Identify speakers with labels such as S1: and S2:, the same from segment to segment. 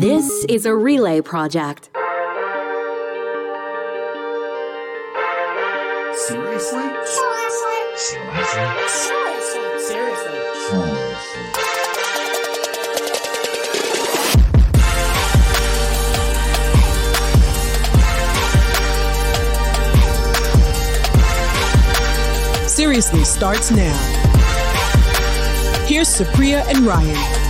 S1: This is a relay project.
S2: Seriously?
S3: Seriously Seriously Seriously. Seriously starts now. Here's Supriya and Ryan.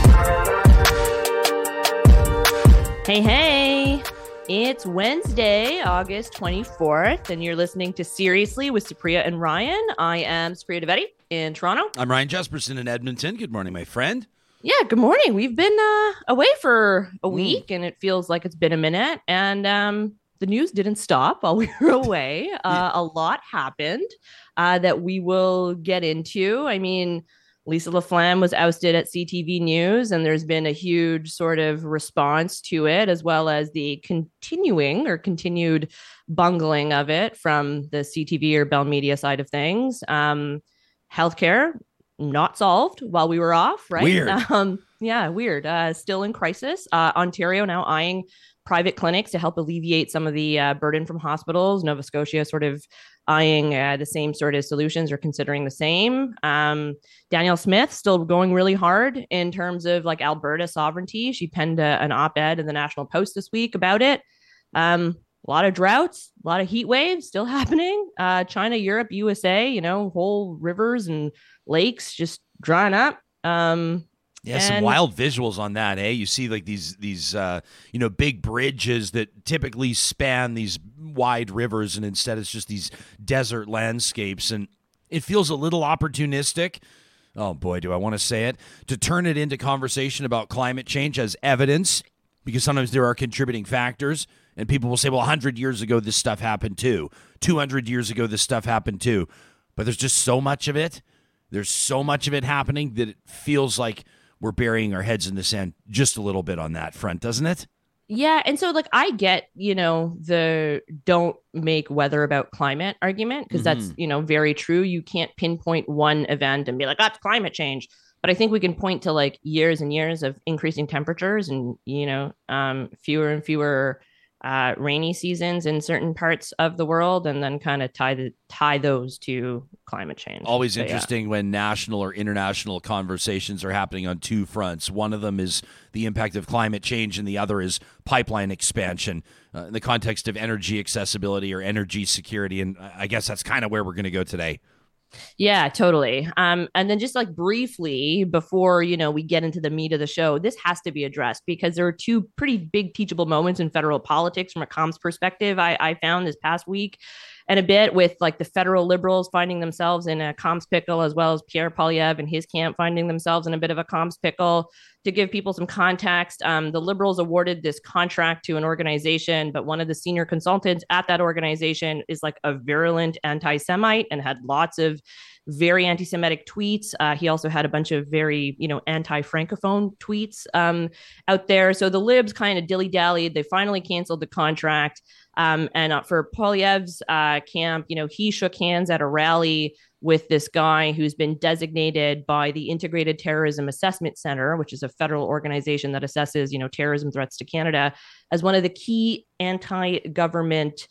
S4: Hey, hey. It's Wednesday, August 24th, and you're listening to Seriously with Supriya and Ryan. I am Supriya Dwivedi in Toronto.
S5: I'm Ryan Jespersen in Edmonton. Good morning, my friend.
S4: Yeah, good morning. We've been uh, away for a week, and it feels like it's been a minute. And um, the news didn't stop while we were away. Uh, a lot happened uh, that we will get into. I mean, Lisa LaFlamme was ousted at CTV News, and there's been a huge sort of response to it, as well as the continuing or continued bungling of it from the CTV or Bell Media side of things. Um, healthcare not solved while we were off, right?
S5: Weird.
S4: Um, yeah, weird. Uh, still in crisis. Uh, Ontario now eyeing private clinics to help alleviate some of the uh, burden from hospitals. Nova Scotia sort of eyeing uh, the same sort of solutions or considering the same. Um, Danielle Smith still going really hard in terms of like Alberta sovereignty. She penned a, an op-ed in the National Post this week about it. Um, a lot of droughts, a lot of heat waves still happening. Uh, China, Europe, USA, you know, whole rivers and lakes just drying up. Um,
S5: Yeah, some
S4: And-
S5: wild visuals on that, eh? You see like these these uh, you know big bridges that typically span these wide rivers, and instead it's just these desert landscapes, and it feels a little opportunistic. Oh boy, do I want to say it to turn it into conversation about climate change as evidence, because sometimes there are contributing factors, and people will say, "Well, hundred years ago this stuff happened too. Two hundred years ago this stuff happened too," but there's just so much of it. There's so much of it happening that it feels like we're burying our heads in the sand just a little bit on that front, doesn't it?
S4: Yeah, and so like I get, you know, the don't make weather about climate argument because that's, you know, very true. You can't pinpoint one event and be like, that's climate change. But I think we can point to like years and years of increasing temperatures and, you know, um, fewer and fewer uh, rainy seasons in certain parts of the world, and then kind of tie the tie those to climate change.
S5: Always
S4: But, yeah.
S5: interesting when national or international conversations are happening on two fronts. One of them is the impact of climate change, and the other is pipeline expansion uh, in the context of energy accessibility or energy security. And I guess that's kind of where we're going to go today.
S4: Yeah, totally. Um, and then just like briefly before you know we get into the meat of the show, this has to be addressed because there are two pretty big teachable moments in federal politics from a comms perspective. I, I found this past week, and a bit with like the federal liberals finding themselves in a comms pickle, as well as Pierre Poilievre and his camp finding themselves in a bit of a comms pickle. To give people some context, um, the liberals awarded this contract to an organization, but one of the senior consultants at that organization is like a virulent anti-Semite and had lots of very anti-Semitic tweets. Uh, he also had a bunch of very, you know, anti-francophone tweets um, out there. So the libs kind of dilly-dallied. They finally canceled the contract. Um, and uh, for Poilievre's uh, camp, you know, he shook hands at a rally with this guy who's been designated by the Integrated Terrorism Assessment Center, which is a federal organization that assesses, you know, terrorism threats to Canada, as one of the key anti-government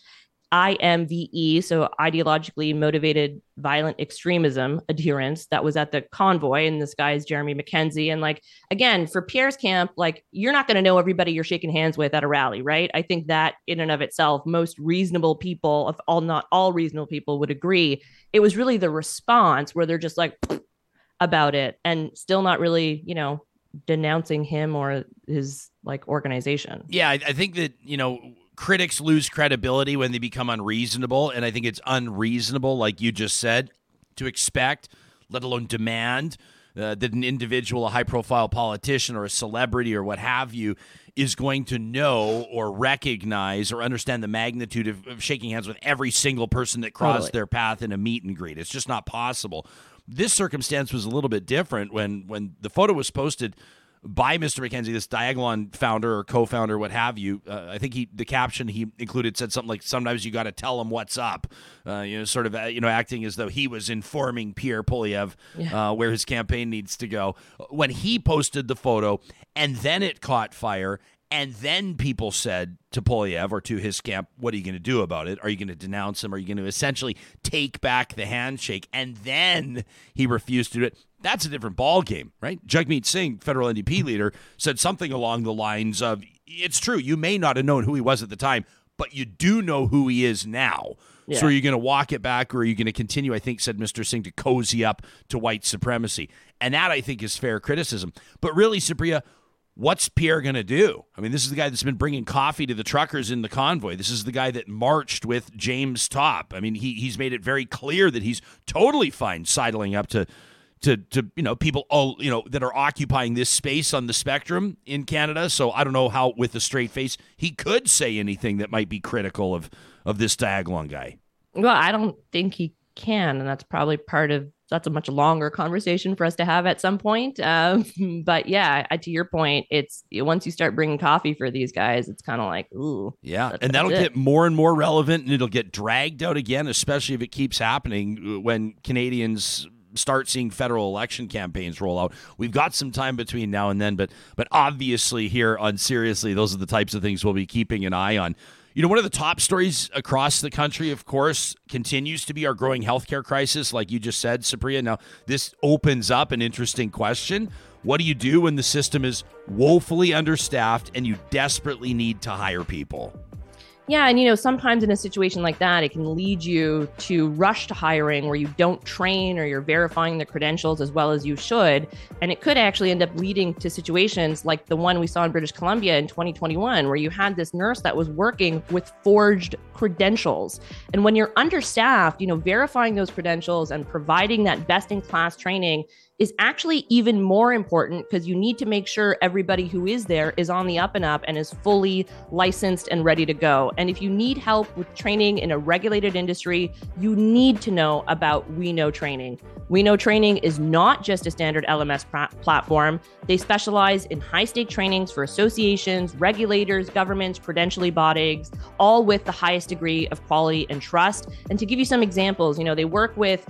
S4: IMVE, so ideologically motivated violent extremism adherence that was at the convoy. And this guy is Jeremy MacKenzie. And like, again, for Pierre's camp, like, you're not going to know everybody you're shaking hands with at a rally, right? I think that in and of itself, most reasonable people, if all not all reasonable people would agree, it was really the response where they're just like about it and still not really, you know, denouncing him or his like organization.
S5: Yeah, I, I think that, you know, critics lose credibility when they become unreasonable. And I think it's unreasonable, like you just said, to expect, let alone demand, uh, that an individual, a high profile politician or a celebrity or what have you, is going to know or recognize or understand the magnitude of, of shaking hands with every single person that crossed
S4: Totally.
S5: their path in a meet and greet. It's just not possible. This circumstance was a little bit different when when the photo was posted by Mr. McKenzie, this Diagolon founder or co-founder, what have you. Uh, I think he the caption he included said something like, "Sometimes you got to tell them what's up," uh, you know, sort of uh, you know acting as though he was informing Pierre Poilievre uh, where his campaign needs to go. When he posted the photo, and then it caught fire, And then people said to Poilievre or to his camp, what are you going to do about it? Are you going to denounce him? Are you going to essentially take back the handshake? And then he refused to do it. That's a different ball game, right? Jagmeet Singh, federal NDP leader, said something along the lines of, it's true, you may not have known who he was at the time, but you do know who he is now. Yeah. So are you going to walk it back or are you going to continue, I think, said Mr. Singh, to cozy up to white supremacy? And that, I think, is fair criticism. But really, Supriya, what's Pierre going to do? I mean, this is the guy that's been bringing coffee to the truckers in the convoy. This is the guy that marched with James Topp. I mean, he, he's made it very clear that he's totally fine sidling up to to to you know people all you know that are occupying this space on the spectrum in Canada. So I don't know how with a straight face he could say anything that might be critical of of this Diagolon guy.
S4: Well, I don't think he can, and that's probably part of that's a much longer conversation for us to have at some point. Um, but yeah, to your point, it's once you start bringing coffee for these guys, it's kind of like, ooh,
S5: yeah, and that'll it. get more and more relevant, and it'll get dragged out again, especially if it keeps happening uh, when Canadians start seeing federal election campaigns roll out. We've got some time between now and then, but but obviously here on seriously, those are the types of things we'll be keeping an eye on. You know, one of the top stories across the country, of course, continues to be our growing healthcare crisis, like you just said, Supriya. Now, this opens up an interesting question. What do you do when the system is woefully understaffed and you desperately need to hire people?
S4: Yeah, and you know, sometimes in a situation like that, it can lead you to rush to hiring where you don't train or you're verifying the credentials as well as you should. And it could actually end up leading to situations like the one we saw in British Columbia in 2021, where you had this nurse that was working with forged credentials. And when you're understaffed, you know, verifying those credentials and providing that best in class training is actually even more important because you need to make sure everybody who is there is on the up and up and is fully licensed and ready to go. And if you need help with training in a regulated industry, you need to know about We Know Training. We Know Training is not just a standard LMS platform. They specialize in high stake trainings for associations, regulators, governments, credentially bodies, all with the highest degree of quality and trust. And to give you some examples, you know, they work with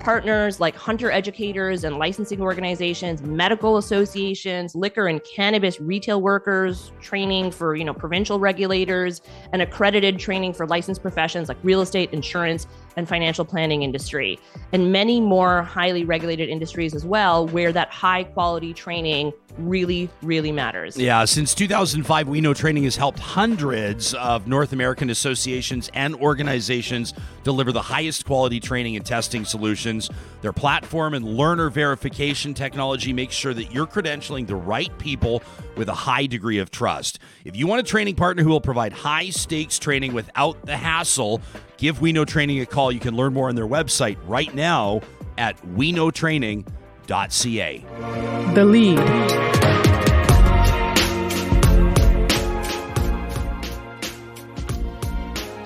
S4: partners like hunter educators and licensing organizations, medical associations, liquor and cannabis retail workers, training for, you know, provincial regulators, and accredited training for licensed professions like real estate, insurance, and financial planning industry, and many more highly regulated industries as well, where that high quality training really, really matters.
S5: Yeah, since 2005, We Know Training has helped hundreds of North American associations and organizations deliver the highest quality training and testing solutions. Their platform and learner verification technology makes sure that you're credentialing the right people with a high degree of trust. If you want a training partner who will provide high stakes training without the hassle, give We Know Training a call. You can learn more on their website right now at weknowtraining.ca.
S3: The lead.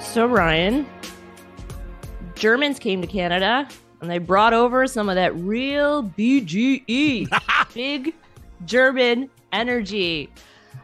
S4: So, Ryan, Germans came to Canada and they brought over some of that real BGE, big German energy.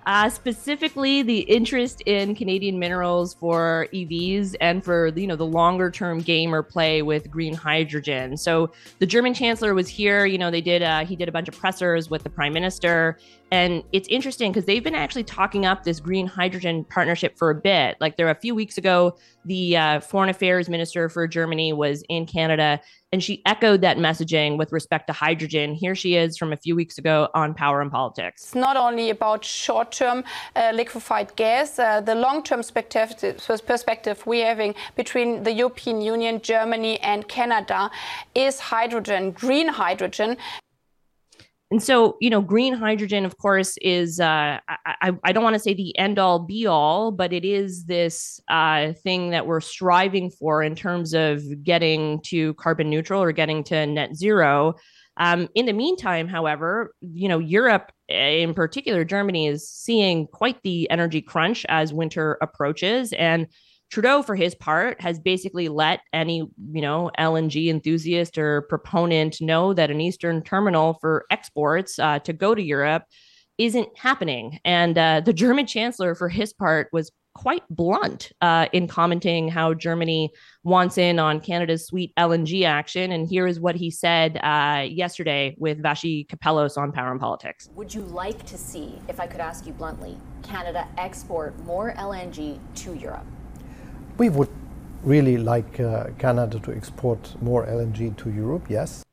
S4: Uh, specifically, the interest in Canadian minerals for EVs and for you know the longer term game or play with green hydrogen. So the German chancellor was here. You know they did uh, he did a bunch of pressers with the prime minister, and it's interesting because they've been actually talking up this green hydrogen partnership for a bit. Like there a few weeks ago, the uh, foreign affairs minister for Germany was in Canada and she echoed that messaging with respect to hydrogen. Here she is from a few weeks ago on Power and Politics.
S2: It's not only about short term uh, liquefied gas, uh, the long term perspective we're having between the European Union, Germany, and Canada is hydrogen, green hydrogen.
S4: And so, you know, green hydrogen, of course, is uh, I, I don't want to say the end all be all, but it is this uh, thing that we're striving for in terms of getting to carbon neutral or getting to net zero. Um, in the meantime, however, you know, Europe, in particular, Germany, is seeing quite the energy crunch as winter approaches, and Trudeau, for his part, has basically let any, you know, LNG enthusiast or proponent know that an Eastern terminal for exports uh, to go to Europe isn't happening. And uh, the German chancellor, for his part, was quite blunt uh, in commenting how Germany wants in on Canada's sweet LNG action. And here is what he said uh, yesterday with Vassy Kapelos on Power and Politics.
S6: Would you like to see, if I could ask you bluntly, Canada export more LNG to Europe?
S7: We would really like uh, Canada to export more LNG to Europe, yes.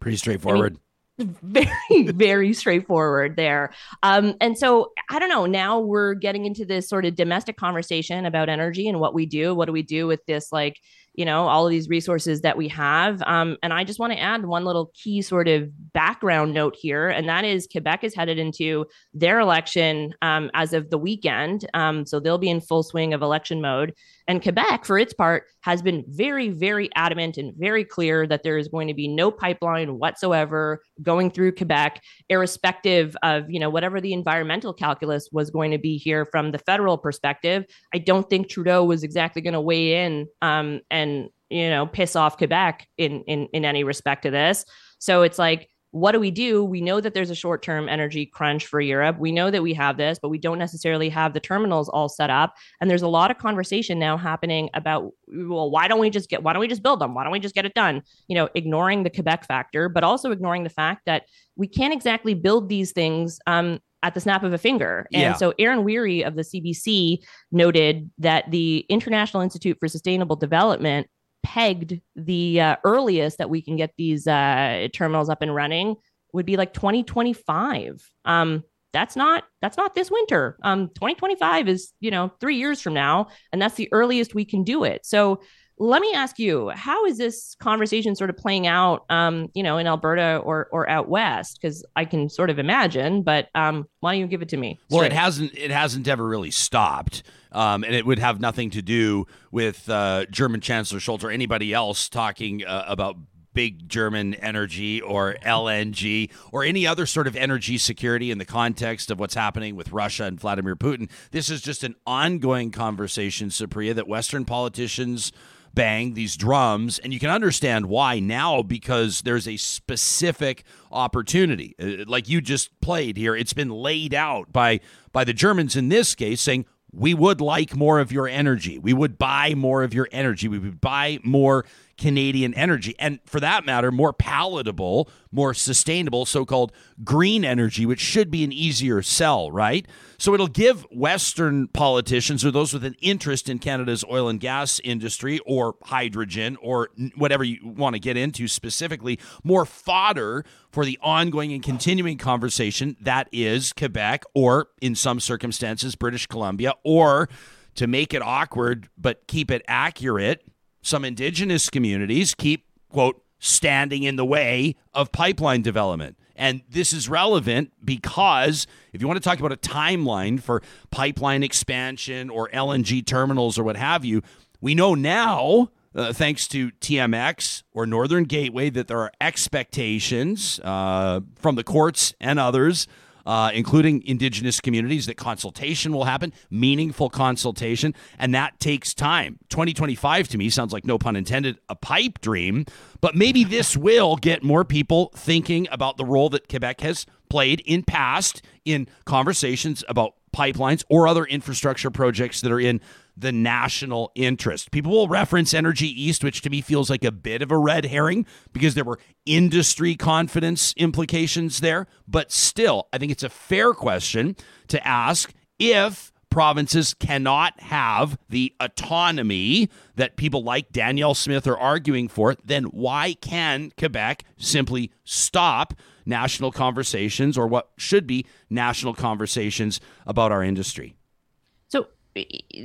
S5: Pretty straightforward. I mean,
S4: very very straightforward there um, and so i don't know now we're getting into this sort of domestic conversation about energy and what we do what do we do with this like you know all of these resources that we have. Um, and i just want to add one little key sort of background note here and that is quebec is headed into their election um, as of the weekend. Um, so they'll be in full swing of election mode. And quebec for its part has been very very adamant and very clear that there is going to be no pipeline whatsoever going through quebec irrespective of you know whatever the environmental calculus was going to be here from the federal perspective. I don't think trudeau was exactly going to weigh in um, and and you know piss off Quebec in in in any respect to this. So it's like what do we do? We know that there's a short term energy crunch for Europe. We know that we have this, but we don't necessarily have the terminals all set up. And there's a lot of conversation now happening about, well, why don't we just get, why don't we just build them? Why don't we just get it done? You know, ignoring the Quebec factor, but also ignoring the fact that we can't exactly build these things um, at the snap of a finger. And yeah. so Aaron Wherry of the CBC noted that the International Institute for Sustainable Development pegged the uh, earliest that we can get these uh, terminals up and running would be like 2025. Um, that's not that's not this winter. Um, 2025 is you know three years from now, and that's the earliest we can do it. So let me ask you, how is this conversation sort of playing out, um, you know, in Alberta or or out west? Because I can sort of imagine, but um, why don't you give it to me?
S5: Well, it hasn't it hasn't ever really stopped, um, and it would have nothing to do with uh, German Chancellor Scholz or anybody else talking uh, about big German energy or LNG or any other sort of energy security in the context of what's happening with Russia and Vladimir Putin. This is just an ongoing conversation, Supriya, that Western politicians bang these drums and you can understand why now because there's a specific opportunity uh, like you just played here it's been laid out by by the Germans in this case saying we would like more of your energy. We would buy more of your energy. We would buy more Canadian energy. And for that matter, more palatable, more sustainable, so called green energy, which should be an easier sell, right? So it'll give Western politicians or those with an interest in Canada's oil and gas industry or hydrogen or whatever you want to get into specifically more fodder for the ongoing and continuing conversation that is Quebec or, in some circumstances, British Columbia or to make it awkward but keep it accurate some indigenous communities keep, quote, standing in the way of pipeline development. And this is relevant because if you want to talk about a timeline for pipeline expansion or LNG terminals or what have you, we know now, uh, thanks to TMX or Northern Gateway, that there are expectations uh, from the courts and others uh, including indigenous communities, that consultation will happen, meaningful consultation, and that takes time. 2025 to me sounds like, no pun intended, a pipe dream, but maybe this will get more people thinking about the role that Quebec has played in past in conversations about pipelines or other infrastructure projects that are in the national interest. People will reference Energy East, which to me feels like a bit of a red herring because there were industry confidence implications there. But still, I think it's a fair question to ask if provinces cannot have the autonomy that people like Danielle Smith are arguing for, then why can Quebec simply stop national conversations or what should be national conversations about our industry?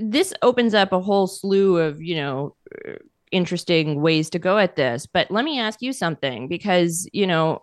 S4: This opens up a whole slew of you know interesting ways to go at this. But let me ask you something because, you know,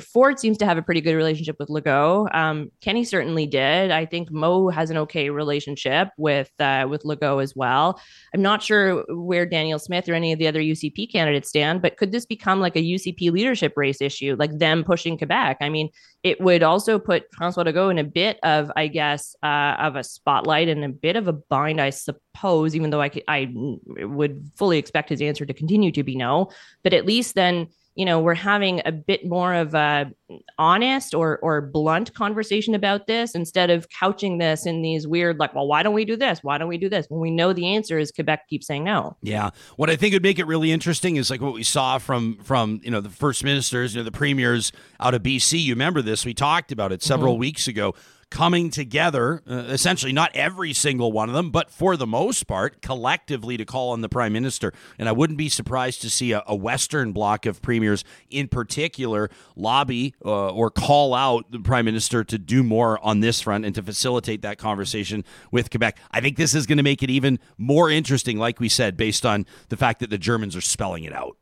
S4: Ford seems to have a pretty good relationship with Legault. Um, Kenney certainly did. I think Moe has an okay relationship with uh, with Legault as well. I'm not sure where Danielle Smith or any of the other UCP candidates stand, but could this become like a UCP leadership race issue, like them pushing Quebec? I mean, it would also put Francois de Legault in a bit of, I guess, uh, of a spotlight and a bit of a bind, I suppose, even though I, could, I would fully expect his answer to continue to be no. But at least then you know we're having a bit more of a honest or or blunt conversation about this instead of couching this in these weird like well why don't we do this? Why don't we do this? When we know the answer is quebec keeps saying no.
S5: Yeah. What i think would make it really interesting is like what we saw from from you know the first ministers you know the premiers out of bc you remember this? We talked about it several mm-hmm. weeks ago coming together, uh, essentially not every single one of them, but for the most part, collectively to call on the prime minister. And I wouldn't be surprised to see a, a Western bloc of premiers in particular lobby uh, or call out the prime minister to do more on this front and to facilitate that conversation with Quebec. I think this is going to make it even more interesting, like we said, based on the fact that the Germans are spelling it out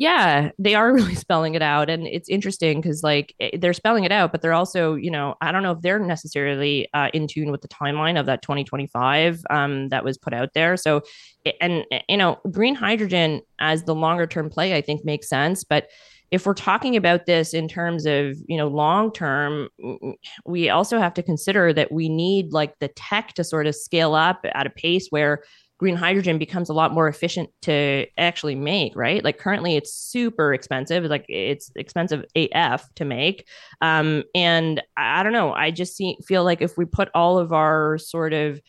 S4: yeah they are really spelling it out and it's interesting because like eh, they're spelling it out but they're also you know i don't know if they're necessarily uh, in tune with the timeline of that 2025 um, that was put out there. So and eh, you know green hydrogen as the longer term play i think makes sense but if we're talking about this in terms of you know long term we also have to consider that we need like the tech to sort of scale up at a pace where green hydrogen becomes a lot more efficient to actually make, right? Like currently it's super expensive, like it's expensive AF to make. Um, and I don't know, I just see, feel like if we put all of our sort of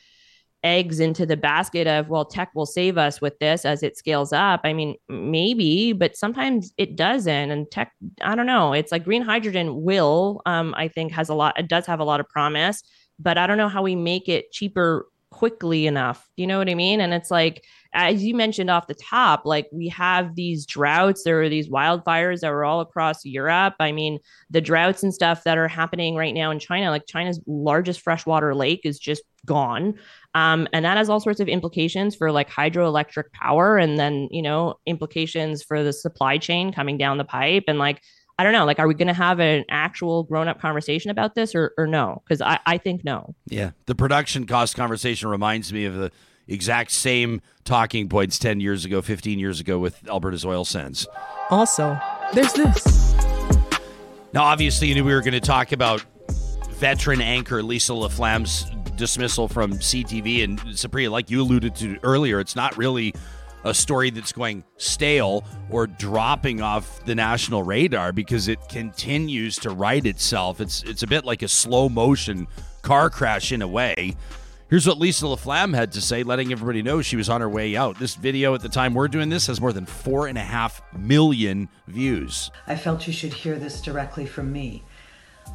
S4: eggs into the basket of well tech will save us with this as it scales up i mean maybe but sometimes it doesn't and tech i don't know it's like green hydrogen will um, i think has a lot it does have a lot of promise but i don't know how we make it cheaper quickly enough. You know what I mean? And it's like, as you mentioned off the top, like we have these droughts, there are these wildfires that are all across Europe. I mean, the droughts and stuff that are happening right now in China, like China's largest freshwater lake is just gone. Um, and that has all sorts of implications for like hydroelectric power and then, you know, implications for the supply chain coming down the pipe. And like, I don't know. Like, are we going to have an actual grown up conversation about this or, or no? Because I, I think no.
S5: Yeah. The production cost conversation reminds me of the exact same talking points 10 years ago, 15 years ago with Alberta's oil sands.
S3: Also, there's this.
S5: Now, obviously, you knew we were going to talk about veteran anchor Lisa LaFlamme's dismissal from CTV. And Supriya, like you alluded to earlier, it's not really a story that's going stale or dropping off the national radar because it continues to right itself. It's it's a bit like a slow motion car crash in a way. Here's what Lisa LaFlamme had to say, letting everybody know she was on her way out. This video at the time we're doing this has more than four and a half million views.
S8: I felt you should hear this directly from me.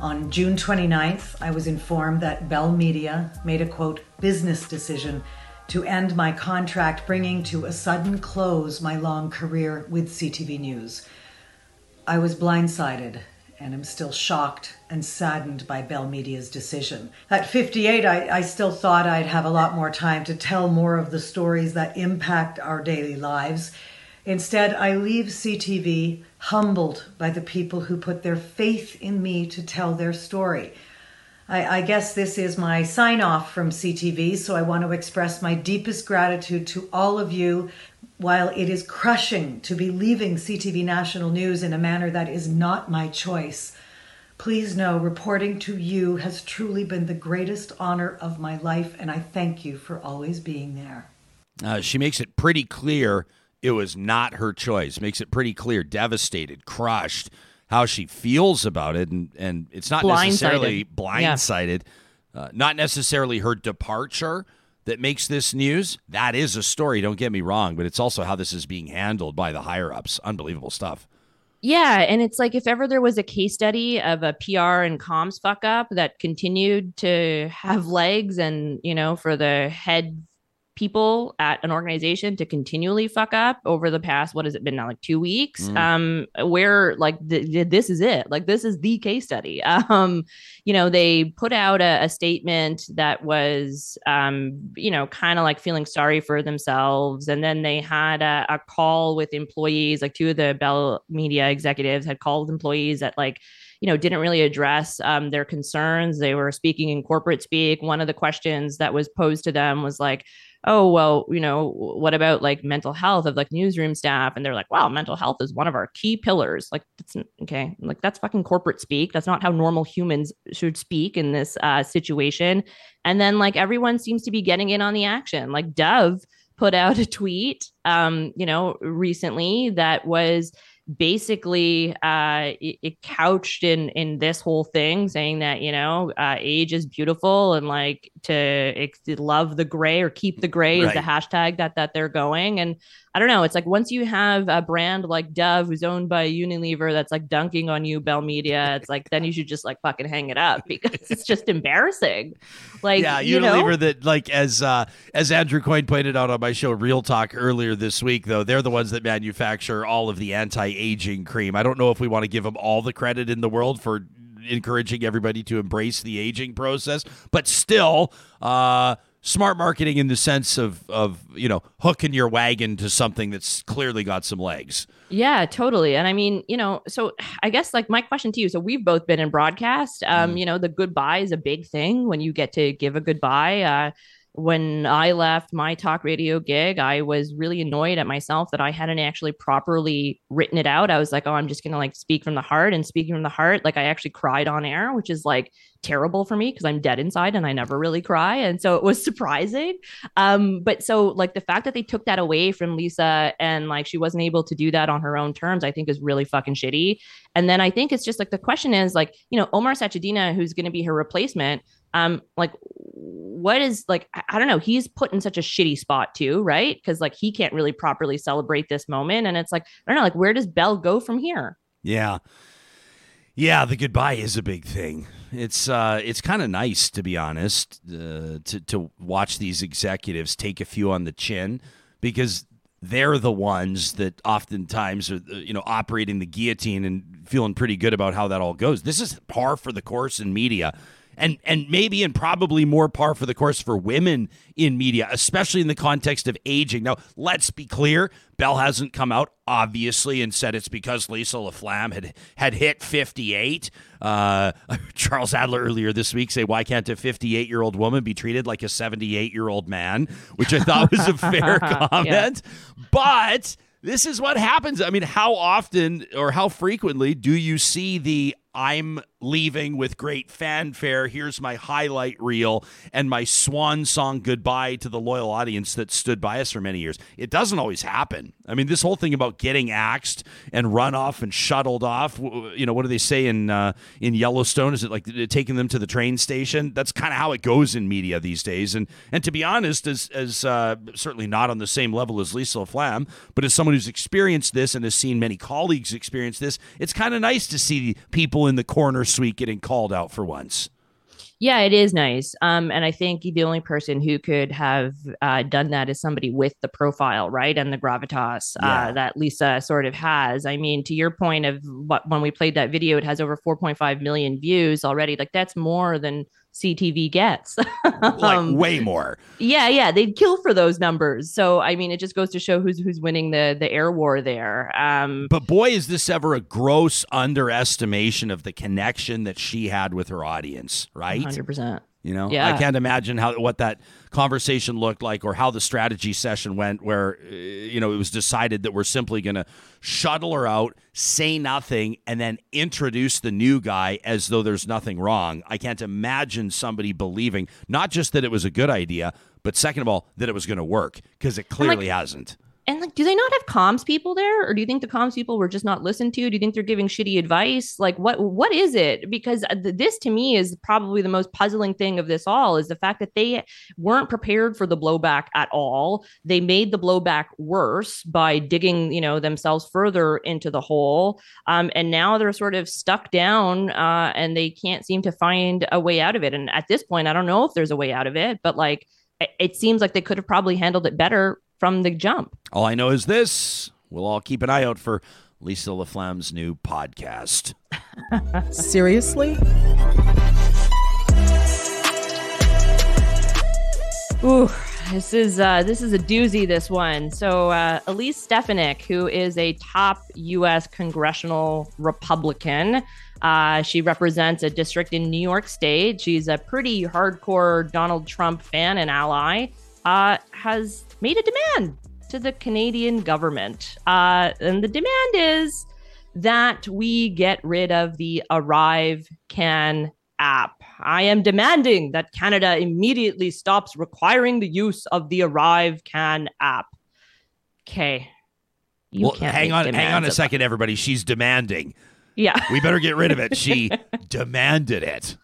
S8: On June 29th, I was informed that Bell Media made a quote business decision to end my contract, bringing to a sudden close my long career with CTV News. I was blindsided and am still shocked and saddened by Bell Media's decision. At 58, I, I, still thought I'd have a lot more time to tell more of the stories that impact our daily lives. Instead, I leave CTV humbled by the people who put their faith in me to tell their story. I, I guess this is my sign off from CTV, so I want to express my deepest gratitude to all of you. While it is crushing to be leaving CTV National News in a manner that is not my choice, please know reporting to you has truly been the greatest honor of my life, and I thank you for always being there.
S5: Uh, she makes it pretty clear it was not her choice. Makes it pretty clear, devastated, crushed how she feels about it, and and it's not blindsided. necessarily blindsided, yeah. uh, not necessarily her departure that makes this news. That is a story. Don't get me wrong, but it's also how this is being handled by the higher ups. Unbelievable stuff.
S4: Yeah, and it's like if ever there was a case study of a PR and comms fuck up that continued to have legs, and you know, for the head people at an organization to continually fuck up over the past what has it been now like two weeks? Mm. um where like the, this is it. Like this is the case study. Um you know they put out a, a statement that was um you know kind of like feeling sorry for themselves. And then they had a, a call with employees like two of the bell media executives had called employees that like you know didn't really address um, their concerns. They were speaking in corporate speak. One of the questions that was posed to them was like oh well you know what about like mental health of like newsroom staff? And they're like wow mental health is one of our key pillars. Like that's okay. Like that's fucking corporate speak. That's not how normal humans should speak in this uh, situation. And then like everyone seems to be getting in on the action. Like dove put out a tweet um you know recently that was basically uh, it, it, couched in in this whole thing, saying that you know uh, age is beautiful and like to, to love the gray or keep the gray right. is the hashtag that that they're going. And I don't know, it's like once you have a brand like Dove who's owned by Unilever that's like dunking on you, Bell Media, it's like then you should just like fucking hang it up because it's just embarrassing. Like
S5: yeah,
S4: you
S5: Unilever
S4: know?
S5: that like as uh, as Andrew Coyne pointed out on my show Real Talk earlier this week, though they're the ones that manufacture all of the anti-aging cream. I don't know if we want to give them all the credit in the world for encouraging everybody to embrace the aging process, but still, uh, smart marketing in the sense of of you know hooking your wagon to something that's clearly got some legs.
S4: Yeah, totally. And I mean, you know, so I guess like my question to you. So we've both been in broadcast. Um, mm. you know, the goodbye is a big thing when you get to give a goodbye. Uh, when I left my talk radio gig, I was really annoyed at myself that I hadn't actually properly written it out. I was like, oh, I'm just going to like speak from the heart and speaking from the heart. Like I actually cried on air, which is like terrible for me because I'm dead inside and I never really cry. And so it was surprising. Um, but so like the fact that they took that away from Lisa and like she wasn't able to do that on her own terms, I think is really fucking shitty. And then I think it's just like the question is like, you know, Omar Sachedina, who's going to be her replacement, um, like what is like I don't know, he's put in such a shitty spot too, right? Because like he can't really properly celebrate this moment. And it's like, I don't know, like where does Bell go from here?
S5: Yeah. Yeah, the goodbye is a big thing. It's uh, it's kind of nice to be honest uh, to to watch these executives take a few on the chin because they're the ones that oftentimes are you know operating the guillotine and feeling pretty good about how that all goes. This is par for the course in media and and maybe and probably more par for the course for women in media, especially in the context of aging. Now, let's be clear: Bell hasn't come out obviously and said it's because Lisa LaFlamme had had hit 58. Uh, Charles Adler earlier this week say, "Why can't a 58 year old woman be treated like a 78 year old man?" Which I thought was a fair comment, yeah. but. This is what happens. I mean, how often or how frequently do you see the I'm leaving with great fanfare. Here's my highlight reel and my swan song goodbye to the loyal audience that stood by us for many years. It doesn't always happen. I mean, this whole thing about getting axed and run off and shuttled off. You know, what do they say in uh, in Yellowstone? Is it like taking them to the train station? That's kind of how it goes in media these days. And and to be honest, as as uh, certainly not on the same level as Lisa Flam, but as someone who's experienced this and has seen many colleagues experience this, it's kind of nice to see people in the corner suite getting called out for once.
S4: Yeah, it is nice. Um, and I think the only person who could have uh, done that is somebody with the profile, right, and the gravitas uh, yeah. that Lisa sort of has. I mean, to your point of what when we played that video, it has over 4.5 million views already. Like that's more than CTV gets.
S5: like um, way more.
S4: Yeah, yeah, they'd kill for those numbers. So I mean, it just goes to show who's who's winning the the air war there. Um,
S5: but boy, is this ever a gross underestimation of the connection that she had with her audience, right?
S4: Hundred percent.
S5: You know, yeah. I can't imagine how what that conversation looked like or how the strategy session went, where uh, you know it was decided that we're simply going to shuttle her out, say nothing, and then introduce the new guy as though there's nothing wrong. I can't imagine somebody believing not just that it was a good idea, but second of all that it was going to work because it clearly like, hasn't.
S4: And like, do they not have comms people there, or do you think the comms people were just not listened to? Do you think they're giving shitty advice? Like, what what is it? Because uh, this to me is probably the most puzzling thing of this all is the fact that they weren't prepared for the blowback at all. They made the blowback worse by digging, you know, themselves further into the hole, um, and now they're sort of stuck down, uh, and they can't seem to find a way out of it. And at this point, I don't know if there's a way out of it, but like it seems like they could have probably handled it better from the jump.
S5: All I know is this we'll all keep an eye out for Lisa LaFlamme's new podcast.
S3: Seriously?
S4: Ooh, this is uh, this is a doozy. This one. So uh, Elise Stefanik, who is a top U.S. congressional Republican, uh, she represents a district in New York State. She's a pretty hardcore Donald Trump fan and ally. Uh, has made a demand to the Canadian government. Uh, and the demand is that we get rid of the Arrive Can app. I am demanding that Canada immediately stops requiring the use of the ArriveCAN app. Okay.
S5: Well, hang on, hang on a second, everybody. She's demanding.
S4: Yeah.
S5: We better get rid of it. She demanded it.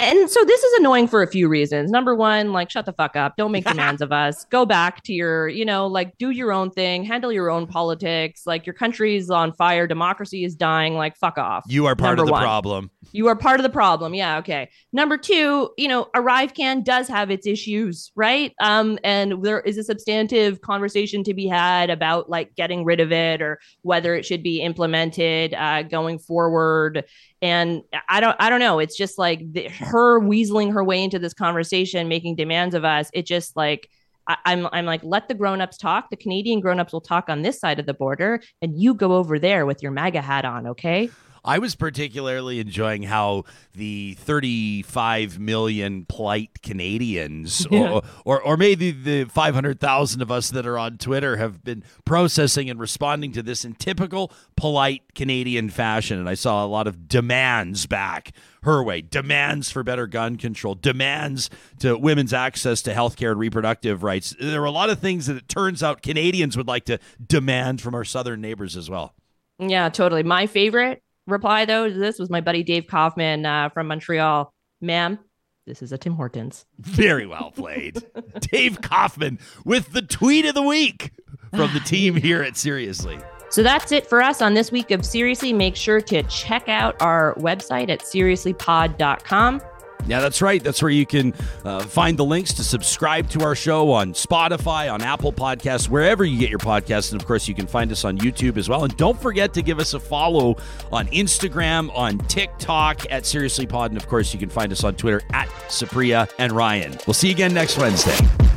S4: And so this is annoying for a few reasons. Number one, like shut the fuck up. Don't make demands of us. Go back to your, you know, like do your own thing, handle your own politics. Like your country's on fire, democracy is dying, like fuck off.
S5: You are part
S4: Number
S5: of the
S4: one.
S5: problem.
S4: You are part of the problem. Yeah, okay. Number two, you know, ArriveCAN does have its issues, right? Um, and there is a substantive conversation to be had about like getting rid of it or whether it should be implemented uh, going forward. And I don't, I don't know. It's just like the, her weaseling her way into this conversation, making demands of us. It just like. I- I'm, I'm like, let the grown-ups talk. The Canadian grown-ups will talk on this side of the border, and you go over there with your MAGA hat on, okay?
S5: I was particularly enjoying how the 35 million polite Canadians, or, or or maybe the 500,000 of us that are on Twitter, have been processing and responding to this in typical polite Canadian fashion. And I saw a lot of demands back her way demands for better gun control, demands to women's access to healthcare and reproductive rights. There were a lot of things that it turns out Canadians would like to demand from our southern neighbors as well.
S4: Yeah, totally. My favorite reply though to this was my buddy Dave Kaufman uh, from Montreal. Ma'am, this is a Tim Hortons.
S5: Very well played. Dave Kaufman with the tweet of the week from the team here at Seriously.
S4: So that's it for us on this week of Seriously. Make sure to check out our website at seriouslypod.com.
S5: Yeah, that's right. That's where you can uh, find the links to subscribe to our show on Spotify, on Apple Podcasts, wherever you get your podcasts. And of course, you can find us on YouTube as well. And don't forget to give us a follow on Instagram, on TikTok at Seriously Pod. And of course, you can find us on Twitter at Supriya and Ryan. We'll see you again next Wednesday.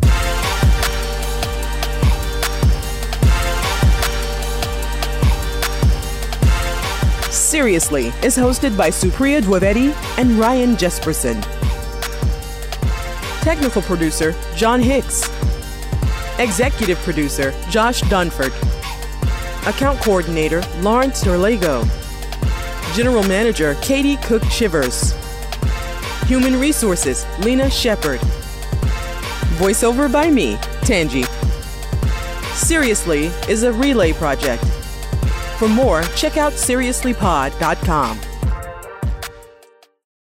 S3: Seriously is hosted by Supriya Dwivedi and Ryan Jespersen. Technical producer John Hicks. Executive producer Josh Dunford. Account coordinator Lawrence Norlego. General manager Katie Cook Shivers. Human resources Lena Shepard. Voiceover by me, Tangi. Seriously is a relay project. For more, check out seriouslypod.com.